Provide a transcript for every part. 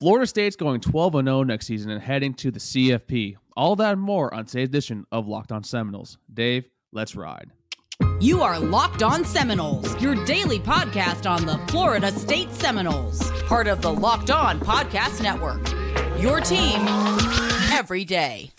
Florida State's going 12 0 next season and heading to the CFP. All that and more on today's edition of Locked On Seminoles. Dave, let's ride. You are Locked On Seminoles, your daily podcast on the Florida State Seminoles, part of the Locked On Podcast Network. Your team every day.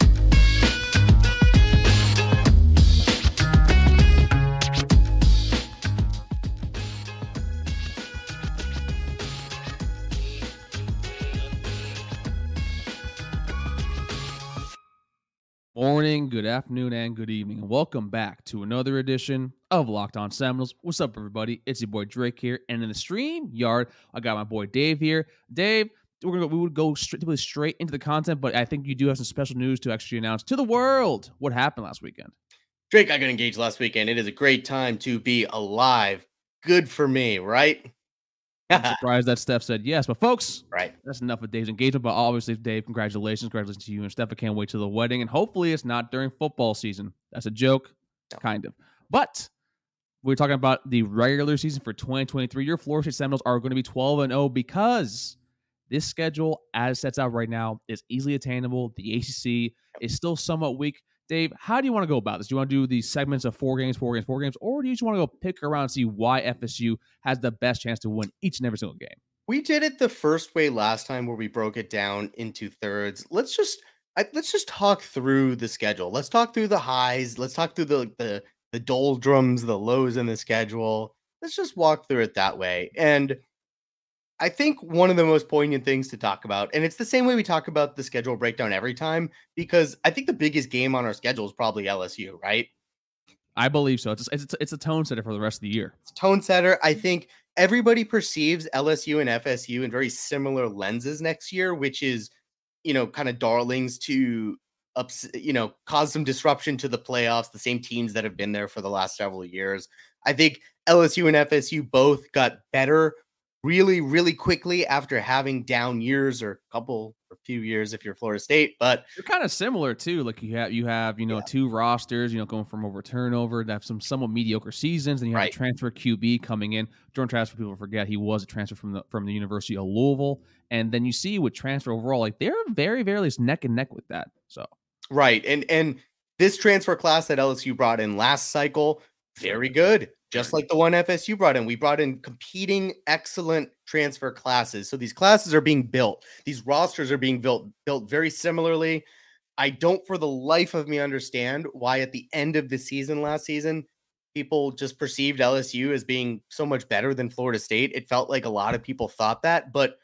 Morning, good afternoon, and good evening. And welcome back to another edition of Locked On Seminoles. What's up, everybody? It's your boy Drake here. And in the StreamYard, I got my boy Dave here. Dave, we're gonna we would go straight, straight into the content, but I think you do have some special news to actually announce to the world what happened last weekend. Drake, I got engaged last weekend. It is a great time to be alive. Good for me, right? I'm surprised that Steph said yes. But folks, right. That's enough of Dave's engagement. But obviously, Dave, congratulations. Congratulations to you and Steph. I can't wait to the wedding. And hopefully it's not during football season. That's a joke. No. Kind of. But we're talking about the regular season for 2023. Your Florida State Seminoles are going to be 12 and 0 because this schedule, as it sets out right now, is easily attainable. The ACC is still somewhat weak. Dave, how do you want to go about this? Do you want to do these segments of four games, four games, four games, or do you just want to go pick around and see why FSU has the best chance to win each and every single game? We did it the first way last time, where we broke it down into thirds. Let's just I, let's just talk through the schedule. Let's talk through the highs. Let's talk through the the the doldrums, the lows in the schedule. Let's just walk through it that way. And I think one of the most poignant things to talk about, and it's the same way we talk about the schedule breakdown every time, because I think the biggest game on our schedule is probably LSU, right? I believe so. It's it's, it's a tone setter for the rest of the year. It's tone setter. I think everybody perceives LSU and FSU in very similar lenses next year, which is, you know, kind of darlings to ups, you know, cause some disruption to the playoffs. The same teams that have been there for the last several years. I think LSU and FSU both got better really, really quickly after having down years or a couple or few years if you're Florida State. But you're kind of similar too. Like you have you have, you know, yeah. two rosters, you know, going from over turnover to have some somewhat mediocre seasons, and you have right. a transfer QB coming in. Jordan Travis, people forget he was a transfer from the from the University of Louisville. And then you see with transfer overall, like they're very, very least neck and neck with that. So right. And and this transfer class that LSU brought in last cycle, very good just like the one FSU brought in. We brought in competing excellent transfer classes. So these classes are being built. These rosters are being built built very similarly. I don't for the life of me understand why at the end of the season last season people just perceived LSU as being so much better than Florida State. It felt like a lot of people thought that, but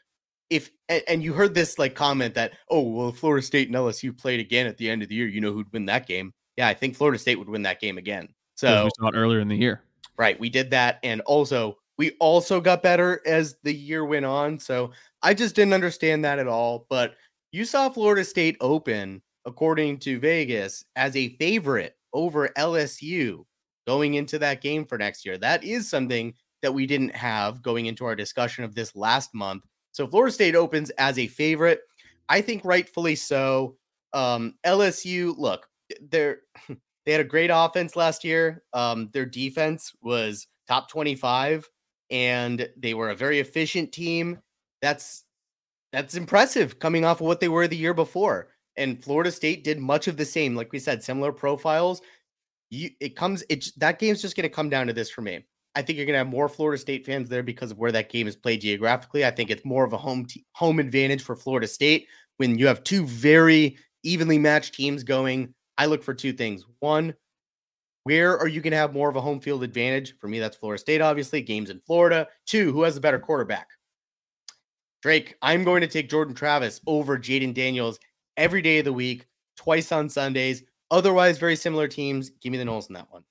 if and you heard this like comment that oh well Florida State and LSU played again at the end of the year, you know who'd win that game? Yeah, I think Florida State would win that game again. So we saw it earlier in the year. Right. We did that. And also, we also got better as the year went on. So I just didn't understand that at all. But you saw Florida State open, according to Vegas, as a favorite over LSU going into that game for next year. That is something that we didn't have going into our discussion of this last month. So Florida State opens as a favorite. I think rightfully so. Um, LSU, look, they're They had a great offense last year. Um, their defense was top 25 and they were a very efficient team. That's that's impressive coming off of what they were the year before. And Florida State did much of the same. Like we said, similar profiles. You it comes it that game's just going to come down to this for me. I think you're going to have more Florida State fans there because of where that game is played geographically. I think it's more of a home t- home advantage for Florida State when you have two very evenly matched teams going I look for two things. One, where are you going to have more of a home field advantage? For me, that's Florida State, obviously. Games in Florida. Two, who has a better quarterback? Drake, I'm going to take Jordan Travis over Jayden Daniels every day of the week, twice on Sundays. Otherwise, very similar teams. Give me the Noles in that one.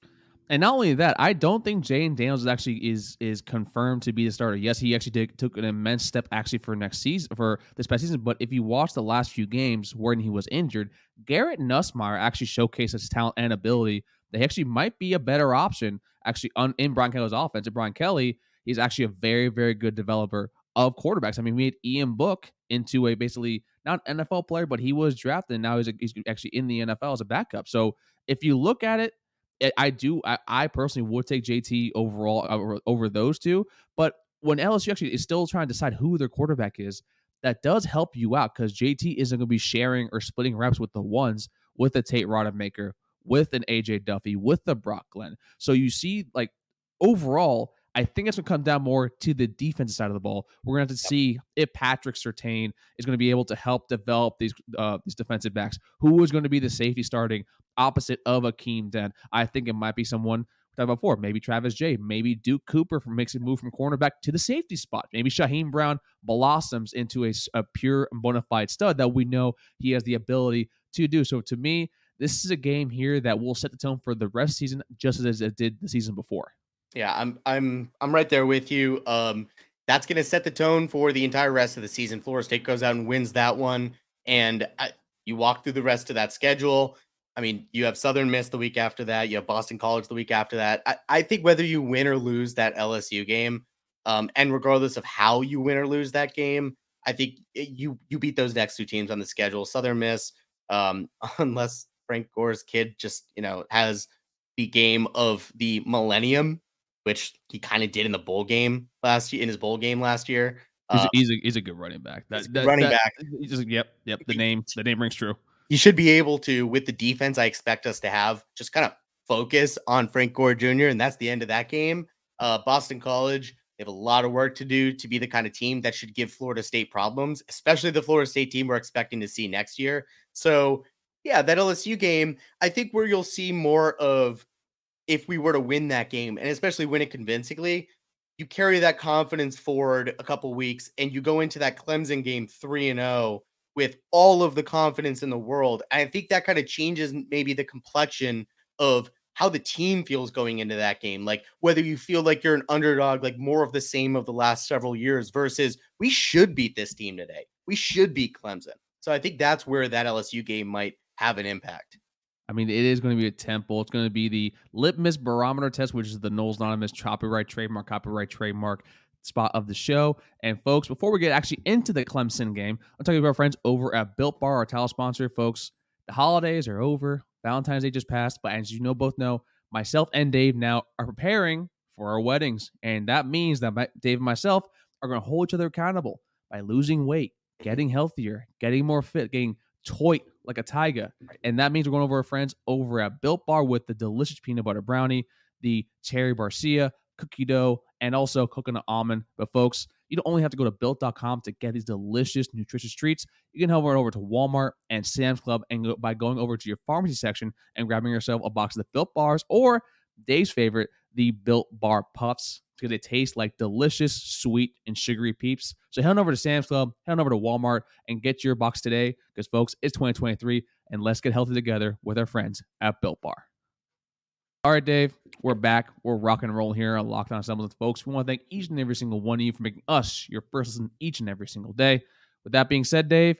And not only that, I don't think Jayden Daniels is actually is is confirmed to be the starter. Yes, he actually did, took an immense step actually for next season for this past season. But if you watch the last few games when he was injured, Garrett Nussmeier actually showcased his talent and ability. That he actually might be a better option actually on, in Brian Kelly's offense. And Brian Kelly, he's actually a very very good developer of quarterbacks. I mean, we had Ian Book into a basically not NFL player, but he was drafted. And now he's, a, he's actually in the NFL as a backup. So if you look at it I do. I, I, personally would take JT overall over, over, those two. But when LSU actually is still trying to decide who their quarterback is, that does help you out because JT isn't going to be sharing or splitting reps with the ones with a Tate Rodemaker, with an AJ Duffy, with the Brock Glenn. So you see, like overall, I think it's going to come down more to the defensive side of the ball. We're going to have to see if Patrick Surtain is going to be able to help develop these uh, these defensive backs. Who is going to be the safety starting opposite of Akeem Dent? I think it might be someone we talked about before. Maybe Travis Jay. Maybe Duke Cooper from makes a move from cornerback to the safety spot. Maybe Shyheim Brown blossoms into a, a pure bona fide stud that we know he has the ability to do. So to me, this is a game here that will set the tone for the rest of the season, just as it did the season before. Yeah, I'm I'm I'm right there with you. Um, that's going to set the tone for the entire rest of the season. Florida State goes out and wins that one, and I, you walk through the rest of that schedule. I mean, you have Southern Miss the week after that. You have Boston College the week after that. I, I think whether you win or lose that LSU game, um, and regardless of how you win or lose that game, I think you you beat those next two teams on the schedule. Southern Miss, um, unless Frank Gore's kid just you know has the game of the millennium which he kind of did in the bowl game last year in his bowl game last year. He's, uh, he's, a, he's a good running back. That, that running that, back. Just, yep, yep. The name the name rings true. He should be able to with the defense. I expect us to have just kind of focus on Frank Gore Jr. and that's the end of that game. Uh, Boston College. They have a lot of work to do to be the kind of team that should give Florida State problems, especially the Florida State team we're expecting to see next year. So, yeah, that LSU game, I think where you'll see more of if we were to win that game and especially win it convincingly, you carry that confidence forward a couple weeks and you go into that Clemson game 3 and 0 with all of the confidence in the world. I think that kind of changes maybe the complexion of how the team feels going into that game. Like whether you feel like you're an underdog, like more of the same of the last several years versus we should beat this team today. We should beat Clemson. So I think that's where that LSU game might have an impact. I mean, it is going to be a temple. It's going to be the litmus barometer test, which is the Noles Anonymous copyright trademark, copyright trademark spot of the show. And folks, before we get actually into the Clemson game, I'm talking about our friends over at Built Bar, our title sponsor. Folks, the holidays are over. Valentine's Day just passed, but as you know, both know, myself and Dave now are preparing for our weddings, and that means that my, Dave and myself are going to hold each other accountable by losing weight, getting healthier, getting more fit, getting toy like a tiger. And that means we're going over our friends over at Built Bar with the delicious peanut butter brownie, the cherry barcia, cookie dough, and also coconut almond. But folks, you don't only have to go to built.com to get these delicious, nutritious treats. You can head over to Walmart and Sam's Club and go, by going over to your pharmacy section and grabbing yourself a box of the Built Bars or Dave's favorite, the Built Bar Puffs because they taste like delicious, sweet, and sugary peeps. So head on over to Sam's Club, head on over to Walmart, and get your box today because, folks, it's 2023 and let's get healthy together with our friends at Built Bar. All right, Dave, we're back. We're rock and roll here on Locked On Seminoles, folks. We want to thank each and every single one of you for making us your first listen each and every single day. With that being said, Dave,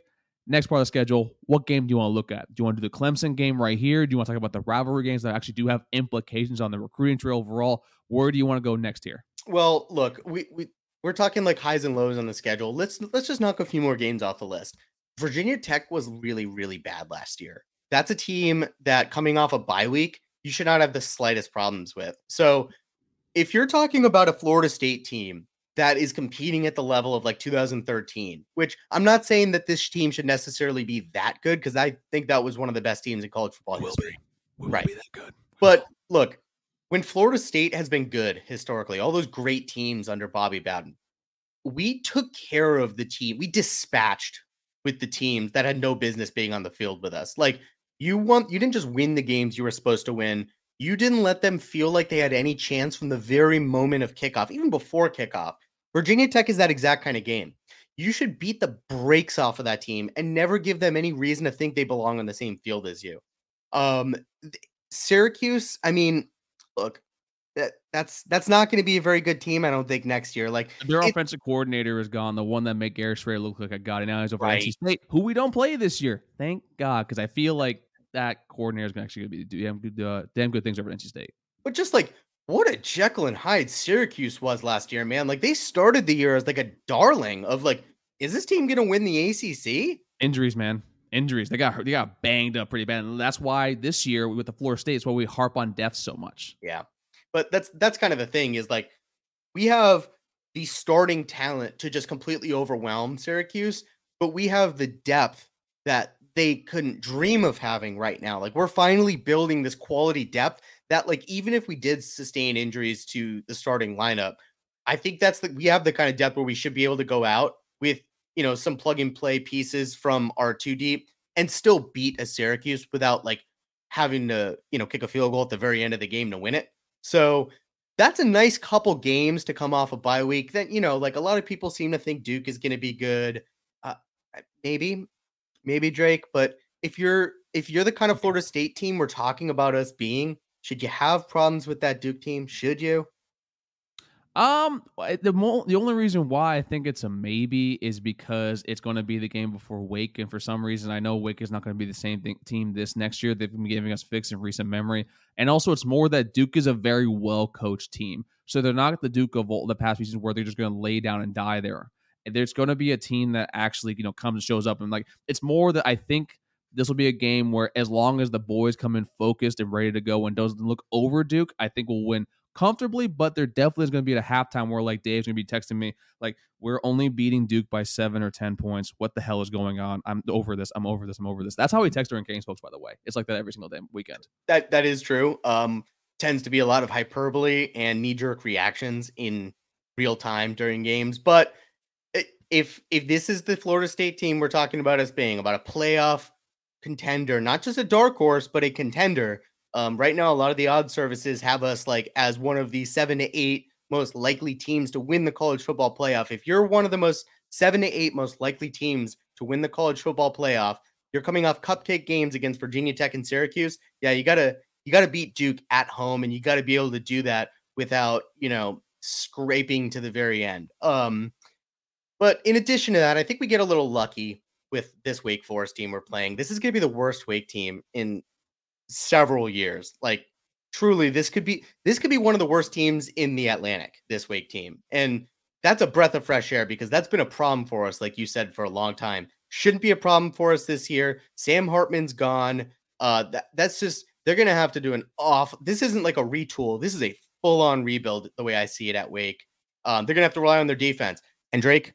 next part of the schedule, what game do you want to look at? Do you want to do the Clemson game right here? Do you want to talk about the rivalry games that actually do have implications on the recruiting trail overall? Where do you want to go next here? Well, look, we we we're talking like highs and lows on the schedule. Let's let's just knock a few more games off the list. Virginia Tech was really really bad last year. That's a team that coming off a bye week, you should not have the slightest problems with. So, if you're talking about a Florida State team that is competing at the level of like 2013, which I'm not saying that this team should necessarily be that good because I think that was one of the best teams in college football will history. Be. Will right. Be that good. But look, when Florida State has been good historically, all those great teams under Bobby Bowden, we took care of the team. We dispatched with the teams that had no business being on the field with us. Like you want you didn't just win the games you were supposed to win. You didn't let them feel like they had any chance from the very moment of kickoff, even before kickoff. Virginia Tech is that exact kind of game. You should beat the brakes off of that team and never give them any reason to think they belong on the same field as you. Um, Syracuse, I mean, look, that that's that's not going to be a very good team. I don't think next year. Like their it, offensive coordinator is gone, the one that made Garrett Shrader look like a god. Now he's over right. NC State, who we don't play this year. Thank God, because I feel like that coordinator is actually going to actually be damn good, uh, damn good things over NC State. But just like what a Jekyll and Hyde Syracuse was last year, man. Like they started the year as like a darling of like, is this team going to win the ACC? Injuries, man injuries. They got they got banged up pretty bad, and that's why this year with the Florida State why we harp on depth so much. Yeah, but that's that's kind of the thing is like we have the starting talent to just completely overwhelm Syracuse, but we have the depth that they couldn't dream of having right now. Like we're finally building this quality depth that like even if we did sustain injuries to the starting lineup, I think that's the we have the kind of depth where we should be able to go out with, you know, some plug and play pieces from our two deep and still beat a Syracuse without like having to, you know, kick a field goal at the very end of the game to win it. So that's a nice couple games to come off a bye week. That you know, like a lot of people seem to think Duke is going to be good. Uh, maybe, maybe Drake. But if you're if you're the kind of Florida State team we're talking about us being, should you have problems with that Duke team? Should you? Um, the mo- the only reason why I think it's a maybe is because it's going to be the game before Wake, and for some reason I know Wake is not going to be the same thing, team this next year. They've been giving us fix in recent memory, and also it's more that Duke is a very well coached team, so they're not the Duke of all the past seasons where they're just going to lay down and die there. There's going to be a team that actually you know comes and shows up, and like it's more that I think this will be a game where as long as the boys come in focused and ready to go and doesn't look over Duke, I think we'll win comfortably, but there definitely is going to be a halftime where like Dave's going to be texting me like we're only beating Duke by seven or ten points. What the hell is going on? I'm over this. I'm over this. I'm over this. That's how he texts during game folks. By the way, it's like that every single day weekend. That that is true. Um, tends to be a lot of hyperbole and knee jerk reactions in real time during games. But if if this is the Florida State team we're talking about as being about a playoff contender, not just a dark horse, but a contender um, right now, a lot of the odd services have us like as one of the seven to eight most likely teams to win the college football playoff. If you're one of the most seven to eight most likely teams to win the college football playoff, you're coming off cupcake games against Virginia Tech and Syracuse. Yeah, you gotta you gotta beat Duke at home, and you gotta be able to do that without you know scraping to the very end. Um, but in addition to that, I think we get a little lucky with this Wake Forest team we're playing. This is going to be the worst Wake team in several years. Like truly, this could be this could be one of the worst teams in the Atlantic. This Wake team, and that's a breath of fresh air because that's been a problem for us, like you said, for a long time. Shouldn't be a problem for us this year. Sam Hartman's gone. Uh, that, that's just they're gonna have to do an off. This isn't like a retool. This is a full on rebuild, the way I see it at Wake. Um, they're gonna have to rely on their defense. And Drake,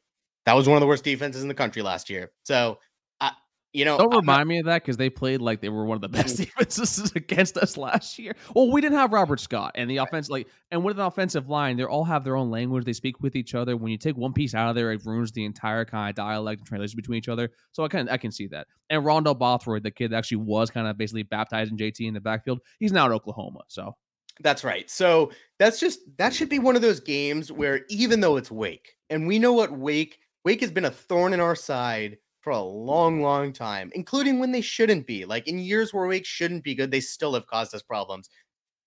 that was one of the worst defenses in the country last year. So I, you know, don't remind not, me of that because they played like they were one of the best defenses against us last year. Well, we didn't have Robert Scott and the offense, like, and with an offensive line, they all have their own language. They speak with each other. When you take one piece out of there, it ruins the entire kind of dialect and translation between each other. So I can I can see that. And Rondell Bothroyd, the kid that actually was kind of basically baptizing JT in the backfield, he's now at Oklahoma. So that's right. So that's just that should be one of those games where even though it's Wake, and we know what Wake Wake has been a thorn in our side for a long, long time, including when they shouldn't be. Like in years where Wake shouldn't be good, they still have caused us problems.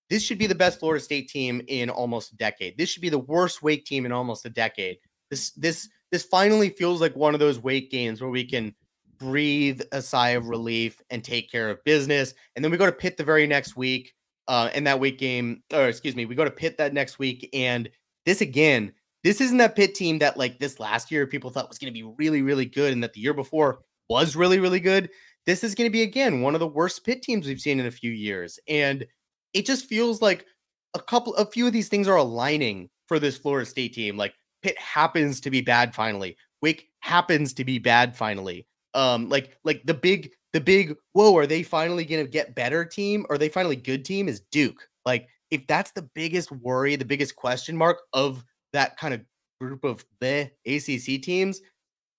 This should be the best Florida State team in almost a decade. This should be the worst Wake team in almost a decade. This this this finally feels like one of those Wake games where we can breathe a sigh of relief and take care of business. And then we go to Pitt the very next week. Uh, in that week game, or excuse me, we go to Pitt that next week, and this again this isn't that Pitt team that like this last year people thought was going to be really, really good and that the year before was really, really good. This is going to be again one of the worst Pitt teams we've seen in a few years. And it just feels like a couple, a few of these things are aligning for this Florida State team. Like Pitt happens to be bad finally. Wake happens to be bad finally. Um, like like the big, the big, whoa, are they finally gonna get better team? Are they finally good team? Is Duke. Like, if that's the biggest worry, the biggest question mark of that kind of group of the ACC teams,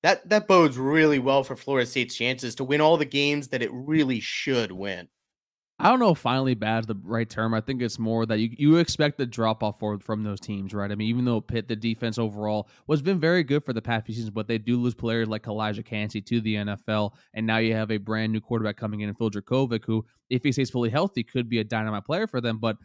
that that bodes really well for Florida State's chances to win all the games that it really should win. I don't know if finally bad is the right term. I think it's more that you, you expect the drop off from those teams, right? I mean, even though Pitt, the defense overall was been very good for the past few seasons, but they do lose players like Calijah Kancey to the NFL. And now you have a brand new quarterback coming in, Phil Jurkovec, who, if he stays fully healthy, could be a dynamite player for them. But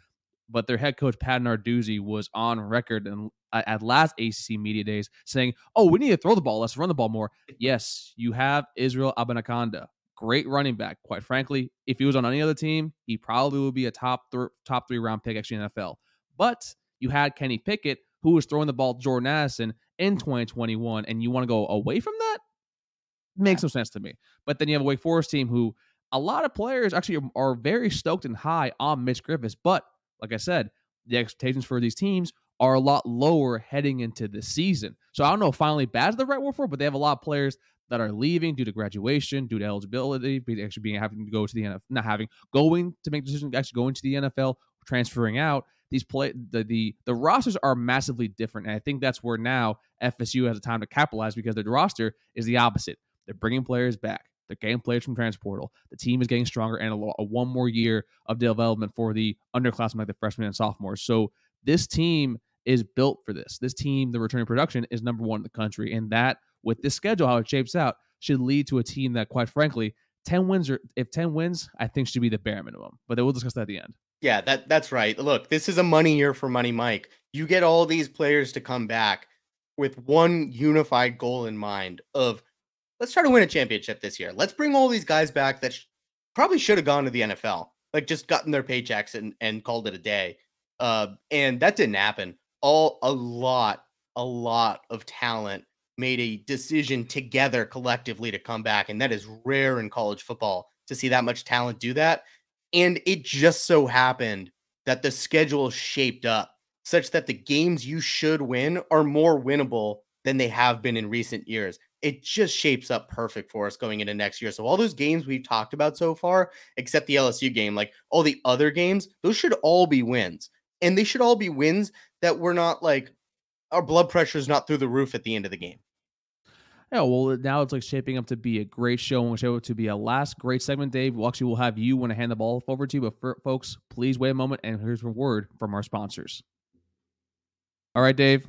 but their head coach Pat Narduzzi was on record and at last ACC media days saying, "Oh, we need to throw the ball. Let's run the ball more." Yes, you have Israel Abanikanda, great running back. Quite frankly, if he was on any other team, he probably would be a top th- top three round pick actually in NFL. But you had Kenny Pickett, who was throwing the ball to Jordan Addison in 2021, and you want to go away from that? Makes no sense to me. But then you have a Wake Forest team who a lot of players actually are very stoked and high on Mitch Griffis, but like I said, the expectations for these teams are a lot lower heading into the season. So I don't know if finally bad's the right word for it, but they have a lot of players that are leaving due to graduation, due to eligibility, actually being having to go to the NFL, not having going to make decisions, actually going to the NFL, transferring out. These play the the the rosters are massively different, and I think that's where now FSU has a time to capitalize because their roster is the opposite. They're bringing players back. They're getting players from transportal. The team is getting stronger, and a, a one more year of development for the underclassmen, like the freshmen and sophomores. So this team is built for this. This team, the returning production, is number one in the country, and that with this schedule, how it shapes out, should lead to a team that, quite frankly, ten wins or if ten wins, I think should be the bare minimum. But then we'll discuss that at the end. Yeah, that that's right. Look, this is a money year for Money Mike. You get all these players to come back with one unified goal in mind of let's try to win a championship this year. Let's bring all these guys back that sh- probably should have gone to the NFL, like just gotten their paychecks and and called it a day. Uh, and that didn't happen. All a lot, a lot of talent made a decision together collectively to come back, and that is rare in college football to see that much talent do that. And it just so happened that the schedule shaped up such that the games you should win are more winnable than they have been in recent years. It just shapes up perfect for us going into next year. So all those games we've talked about so far, except the LSU game, like all the other games, those should all be wins. And they should all be wins that we're not like our blood pressure is not through the roof at the end of the game. Yeah, well, now it's like shaping up to be a great show and we show it to be a last great segment, Dave. Well, actually, we'll have you want to hand the ball over to you, but for, folks, please wait a moment and here's a word from our sponsors. All right, Dave,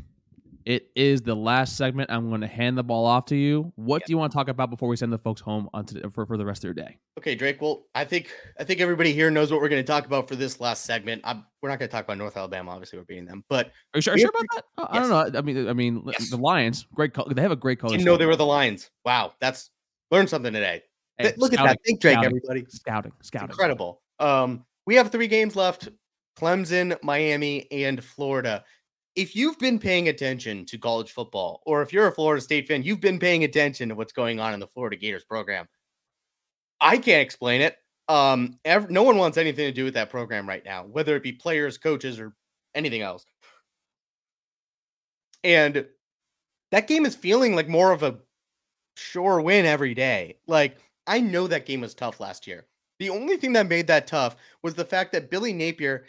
it is the last segment. I'm going to hand the ball off to you. What do you want to talk about before we send the folks home on to, for, for the rest of their day? Okay, Drake. Well, I think I think everybody here knows what we're going to talk about for this last segment. I'm, we're not going to talk about North Alabama. Obviously, we're beating them. But are you sure, are you sure about that? Yes. I don't know. I mean, I mean, yes. the Lions, great. Co- they have a great color. Didn't know they were the Lions. Wow, that's learned something today. Hey, Look scouting, at that. Think Drake, scouting, everybody. Scouting, scouting, it's incredible. Um, we have three games left: Clemson, Miami, and Florida if you've been paying attention to college football, or if you're a Florida State fan, you've been paying attention to what's going on in the Florida Gators program. I can't explain it. Um, no one wants anything to do with that program right now, whether it be players, coaches, or anything else. And that game is feeling like more of a sure win every day. Like, I know that game was tough last year. The only thing that made that tough was the fact that Billy Napier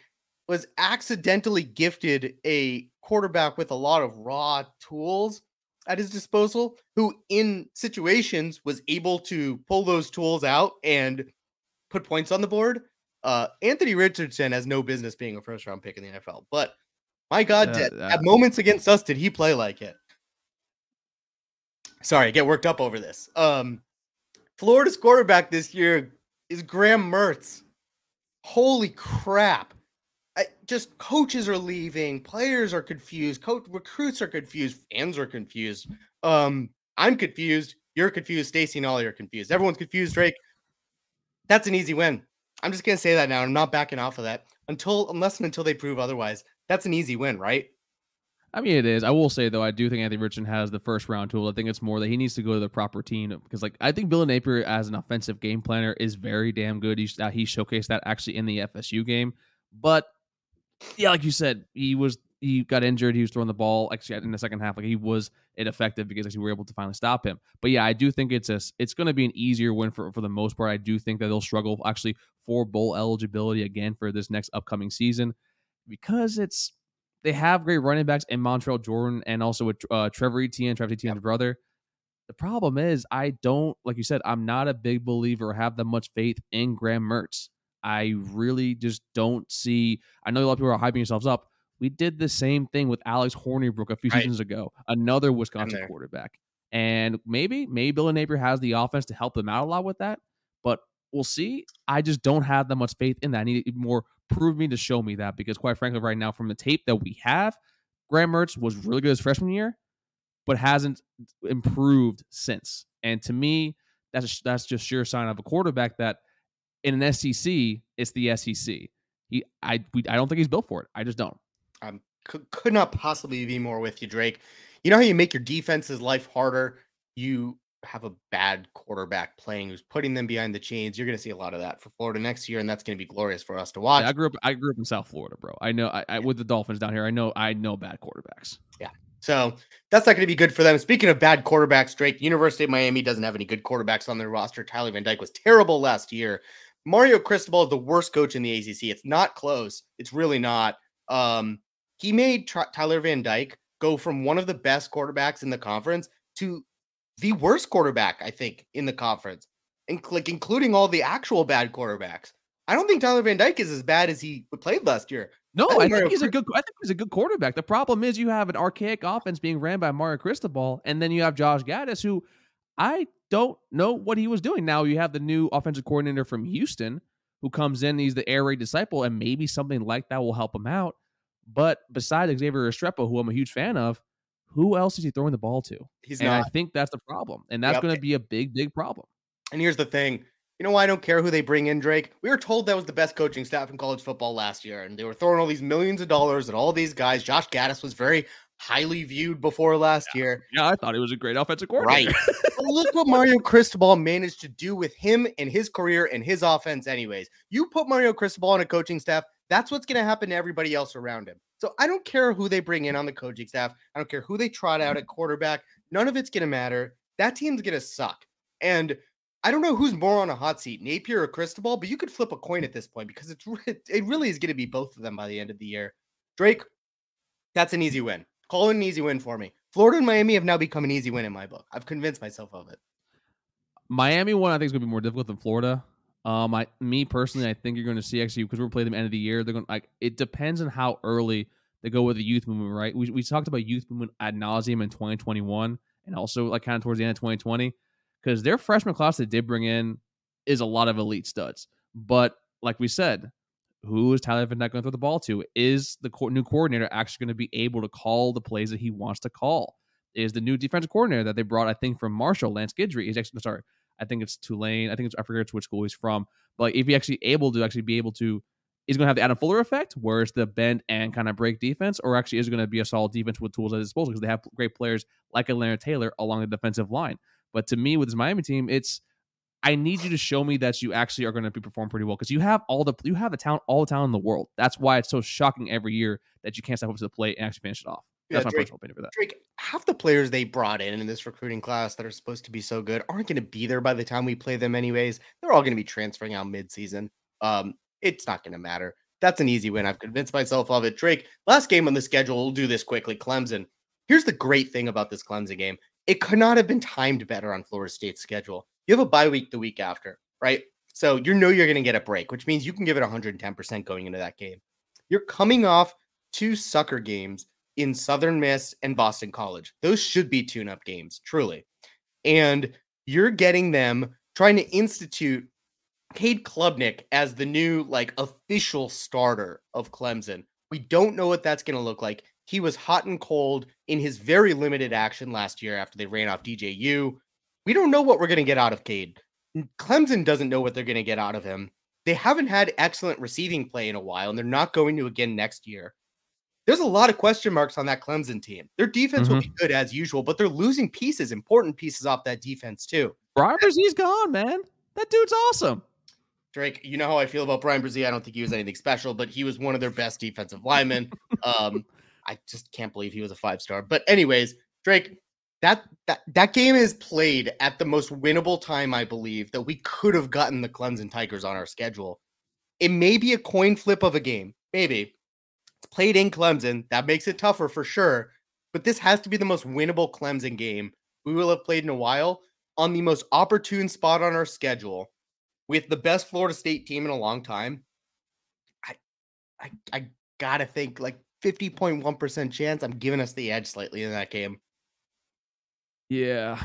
was accidentally gifted a quarterback with a lot of raw tools at his disposal, who in situations was able to pull those tools out and put points on the board. Uh, Anthony Richardson has no business being a first round pick in the NFL, but my God, uh, did, at moments against us, did he play like it? Sorry, I get worked up over this. Um, Florida's quarterback this year is Graham Mertz. Holy crap. I, just coaches are leaving, players are confused, coach recruits are confused, fans are confused. Um, I'm confused. You're confused. Stacy and Ollie are confused. Everyone's confused. Drake. That's an easy win. I'm just gonna say that now. I'm not backing off of that until unless and until they prove otherwise. That's an easy win, right? I mean, it is. I will say though, I do think Anthony Richardson has the first round tool. I think it's more that he needs to go to the proper team because, like, I think Bill Napier as an offensive game planner is very damn good. Uh, he showcased that actually in the FSU game, but yeah, like you said, he was he got injured. He was throwing the ball actually in the second half. Like he was ineffective because actually we were able to finally stop him. But yeah, I do think it's a it's going to be an easier win for for the most part. I do think that they'll struggle actually for bowl eligibility again for this next upcoming season because it's they have great running backs in Montrell Johnson and also with uh, Trevor Etienne, Trevor Etienne's yep. brother. The problem is I don't like you said I'm not a big believer or have that much faith in Graham Mertz. I really just don't see. I know a lot of people are hyping yourselves up. We did the same thing with Alex Hornibrook a few right. seasons ago, another Wisconsin quarterback. And maybe, maybe Bill and Napier has the offense to help them out a lot with that. But we'll see. I just don't have that much faith in that. I need more prove me to show me that because, quite frankly, right now, from the tape that we have, Graham Mertz was really good his freshman year, but hasn't improved since. And to me, that's that's just sure sign of a quarterback that – in an SEC, it's the SEC. He, I, we, I don't think he's built for it. I just don't. I could, could not possibly be more with you, Drake. You know how you make your defense's life harder? You have a bad quarterback playing who's putting them behind the chains. You're going to see a lot of that for Florida next year, and that's going to be glorious for us to watch. Yeah, I grew up. I grew up in South Florida, bro. I know. I, I with the Dolphins down here. I know. I know bad quarterbacks. Yeah, So that's not going to be good for them. Speaking of bad quarterbacks, Drake, University of Miami doesn't have any good quarterbacks on their roster. Tyler Van Dyke was terrible last year. Mario Cristobal is the worst coach in the ACC. It's not close. It's really not. Um, he made Tyler Van Dyke go from one of the best quarterbacks in the conference to the worst quarterback, I think, in the conference, and like including all the actual bad quarterbacks. I don't think Tyler Van Dyke is as bad as he played last year. No, I, I think he's a good. I think he's a good quarterback. The problem is you have an archaic offense being ran by Mario Cristobal, and then you have Josh Gattis, who I don't know what he was doing. Now you have the new offensive coordinator from Houston, who comes in. He's the air raid disciple, and maybe something like that will help him out. But besides Xavier Restrepo, who I'm a huge fan of, who else is he throwing the ball to? He's and not. I think that's the problem, and that's yep. going to be a big, big problem. And here's the thing: you know why I don't care who they bring in, Drake? We were told that was the best coaching staff in college football last year, and they were throwing all these millions of dollars at all these guys. Josh Gattis was very highly viewed before last yeah. year. Yeah, I thought he was a great offensive coordinator. Right. look what Mario Cristobal managed to do with him and his career and his offense, anyways. You put Mario Cristobal on a coaching staff, that's what's going to happen to everybody else around him. So I don't care who they bring in on the coaching staff. I don't care who they trot out at quarterback. None of it's going to matter. That team's going to suck. And I don't know who's more on a hot seat, Napier or Cristobal, but you could flip a coin at this point because it's it really is going to be both of them by the end of the year. Drake, that's an easy win. Call it an easy win for me. Florida and Miami have now become an easy win in my book. I've convinced myself of it. Miami one I think is going to be more difficult than Florida. Um, I me personally, I think you're going to see actually because we're playing them end of the year. They're going like it depends on how early they go with the youth movement, right? We we talked about youth movement ad nauseum in 2021, and also like kind of towards the end of 2020, because their freshman class that did bring in is a lot of elite studs. But like we said, who is Tyler Van Dyke going to throw the ball to? Is the co- new coordinator actually going to be able to call the plays that he wants to call? Is the new defensive coordinator that they brought, I think, from Marshall, Lance Guidry, is actually sorry, I think it's Tulane. I think it's I forget which school he's from. But if he actually able to actually be able to, is going to have the Adam Fuller effect, where it's the bend and kind of break defense, or actually is going to be a solid defense with tools at his disposal because they have great players like a Leonard Taylor along the defensive line. But to me, with this Miami team, it's I need you to show me that you actually are going to be perform pretty well because you have all the you have the talent all the talent in the world. That's why it's so shocking every year that you can't step up to the plate and actually finish it off. That's yeah, my Drake, personal opinion for that. Drake, half the players they brought in in this recruiting class that are supposed to be so good aren't going to be there by the time we play them, anyways. They're all going to be transferring out midseason. Um, it's not going to matter. That's an easy win. I've convinced myself of it. Drake, last game on the schedule. We'll do this quickly. Clemson. Here's the great thing about this Clemson game. It could not have been timed better on Florida State's schedule. You have a bye week the week after, right? So you know you're going to get a break, which means you can give it 110% going into that game. You're coming off two sucker games in Southern Miss and Boston College. Those should be tune up games, truly. And you're getting them trying to institute Cade Klubnik as the new, like, official starter of Clemson. We don't know what that's going to look like. He was hot and cold in his very limited action last year after they ran off DJU. We don't know what we're going to get out of Cade. Clemson doesn't know what they're going to get out of him. They haven't had excellent receiving play in a while, and they're not going to again next year there's a lot of question marks on that Clemson team. Their defense mm-hmm. will be good as usual, but they're losing pieces, important pieces off that defense too. Bryan Bresee gone, man. That dude's awesome. Drake, you know how I feel about Bryan Bresee. I don't think he was anything special, but he was one of their best defensive linemen. um, I just can't believe he was a five star. But anyways, Drake, that that that game is played at the most winnable time, I believe, that we could have gotten the Clemson Tigers on our schedule. It may be a coin flip of a game, maybe, it's played in Clemson. That makes it tougher for sure. But this has to be the most winnable Clemson game we will have played in a while on the most opportune spot on our schedule with the best Florida State team in a long time. I I I gotta think like 50.1% chance I'm giving us the edge slightly in that game. Yeah.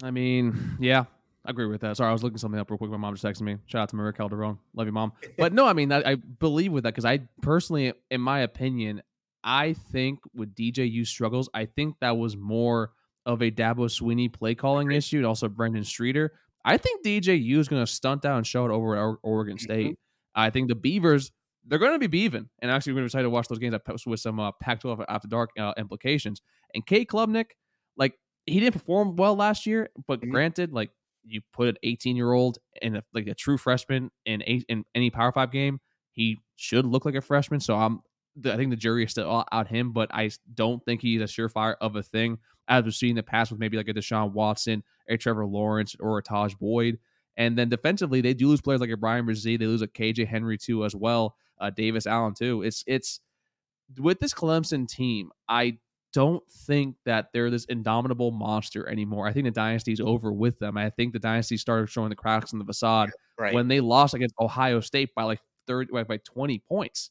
I mean, yeah, I agree with that. Sorry, I was looking something up real quick. My mom just texted me. Shout out to Maria Calderon. Love you, mom. But no, I mean, I, I believe with that because I personally, in my opinion, I think with DJU struggles, I think that was more of a Dabo Swinney play calling issue and also Brandon Streeter. I think DJU is going to stunt down and show it over at Oregon mm-hmm. State. Mm-hmm. I think the Beavers, they're going to be beaving. And actually, we're going to excited to watch those games with some uh, Pac 12 after dark uh, implications. And K Klubnik, like, he didn't perform well last year, but mm-hmm. granted, like, you put an 18 year old in a, like a true freshman in a, in any Power Five game, he should look like a freshman. So I'm I think the jury is still out him, but I don't think he's a surefire of a thing as we've seen in the past with maybe like a Deshaun Watson, a Trevor Lawrence, or a Tajh Boyd. And then defensively, they do lose players like a Bryan Bresee. They lose a KJ Henry too as well. Uh, Davis Allen too. It's it's with this Clemson team. I don't think that they're this indomitable monster anymore. I think the dynasty's over with them. I think the dynasty started showing the cracks in the facade Right. when they lost against Ohio State by like third by, by twenty points.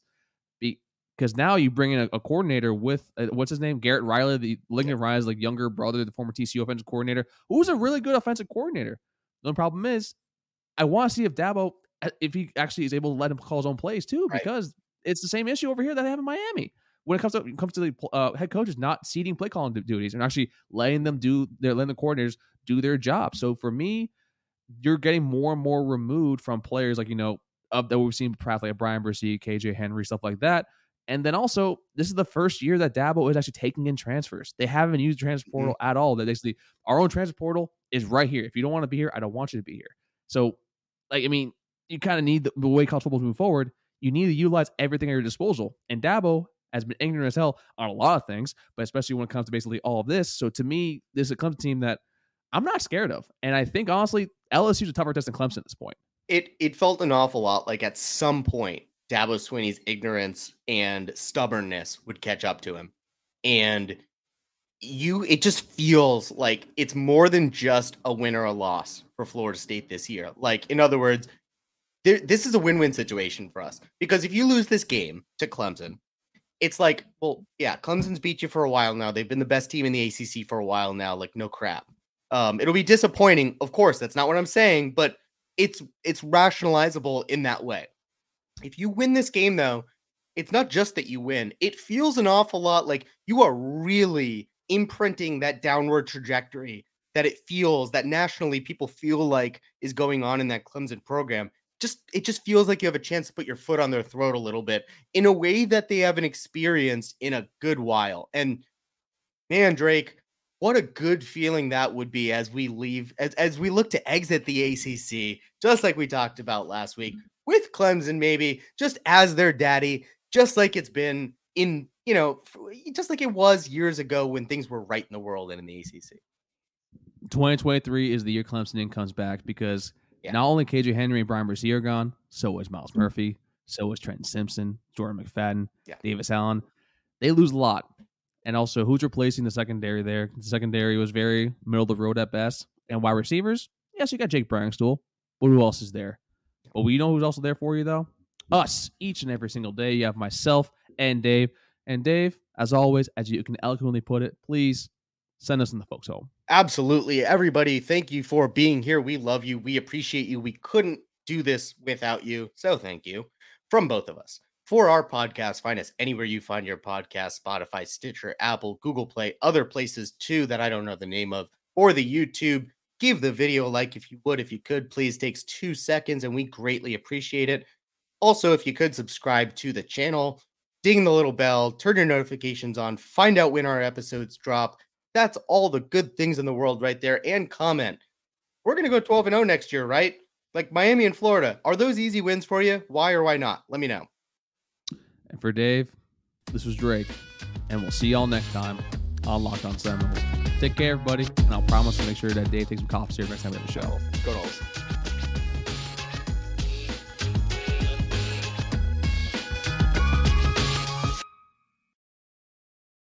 Because now you bring in a, a coordinator with uh, what's his name, Garrett Riley, the Lincoln Riley's like younger brother, the former TCU offensive coordinator, who's a really good offensive coordinator. The only problem is, I want to see if Dabo, uh, if he actually is able to let him call his own plays too, Right. because it's the same issue over here that I have in Miami when it comes to it comes to the uh, head coaches not ceding play calling duties and actually letting them do their letting the coordinators do their job. So for me, you're getting more and more removed from players like you know of that we've seen perhaps like Bryan Bresee, KJ Henry, stuff like that. And then also, this is the first year that Dabo is actually taking in transfers. They haven't used transfer portal at all. That basically our own transfer portal is right here. If you don't want to be here, I don't want you to be here. So, like, I mean, you kind of need the, the way college football is moving forward. You need to utilize everything at your disposal. And Dabo has been ignorant as hell on a lot of things, but especially when it comes to basically all of this. So to me, this is a Clemson team that I'm not scared of. And I think honestly, LSU's a tougher test than Clemson at this point. it it felt an awful lot like at some point Dabo Swinney's ignorance and stubbornness would catch up to him. And you it just feels like it's more than just a win or a loss for Florida State this year. Like in other words, there, this is a win-win situation for us because if you lose this game to Clemson, it's like, well, yeah, Clemson's beat you for a while now. They've been the best team in the ACC for a while now. Like no crap. Um, it'll be disappointing, of course. That's not what I'm saying, but it's it's rationalizable in that way. If you win this game though, it's not just that you win. It feels an awful lot like you are really imprinting that downward trajectory that it feels that nationally people feel like is going on in that Clemson program. Just it just feels like you have a chance to put your foot on their throat a little bit in a way that they haven't experienced in a good while. And man, Drake, what a good feeling that would be as we leave as, as we look to exit the ACC, just like we talked about last week mm-hmm. with Clemson, maybe just as their daddy, just like it's been in, you know, just like it was years ago when things were right in the world and in the ACC. 2023 is the year Clemson in comes back because Yeah. not only KJ Henry and Bryan are gone, so is. Myles mm-hmm. Murphy, so is Trenton Simpson, Jordan McFadden, Yeah. Davis Allen. They lose a lot. And also, who's replacing the secondary there? The secondary was very middle of the road at best. And wide receivers, yes, you got Jake Briningstool, but who else is there? But we know who's also there for you, though? Us, each and every single day. You have myself and Dave. And Dave, as always, as you can eloquently put it, please send us in the folks home. Absolutely. Everybody, thank you for being here. We love you. We appreciate you. We couldn't do this without you. So thank you from both of us. For our podcast, find us anywhere you find your podcast Spotify, Stitcher, Apple, Google Play, other places too that I don't know the name of, or the YouTube. Give the video a like if you would, if you could, please. Takes two seconds and we greatly appreciate it. Also, if you could subscribe to the channel, ding the little bell, turn your notifications on, find out when our episodes drop. That's all the good things in the world right there. And comment. We're going to go 12 and 0 next year, right? Like Miami and Florida. Are those easy wins for you? Why or why not? Let me know. And for Dave, this was Drake. And we'll see y'all next time on Locked On Seminoles. Take care, everybody. And I'll promise to make sure that Dave takes some coffee here next time we have a show. Go Noles.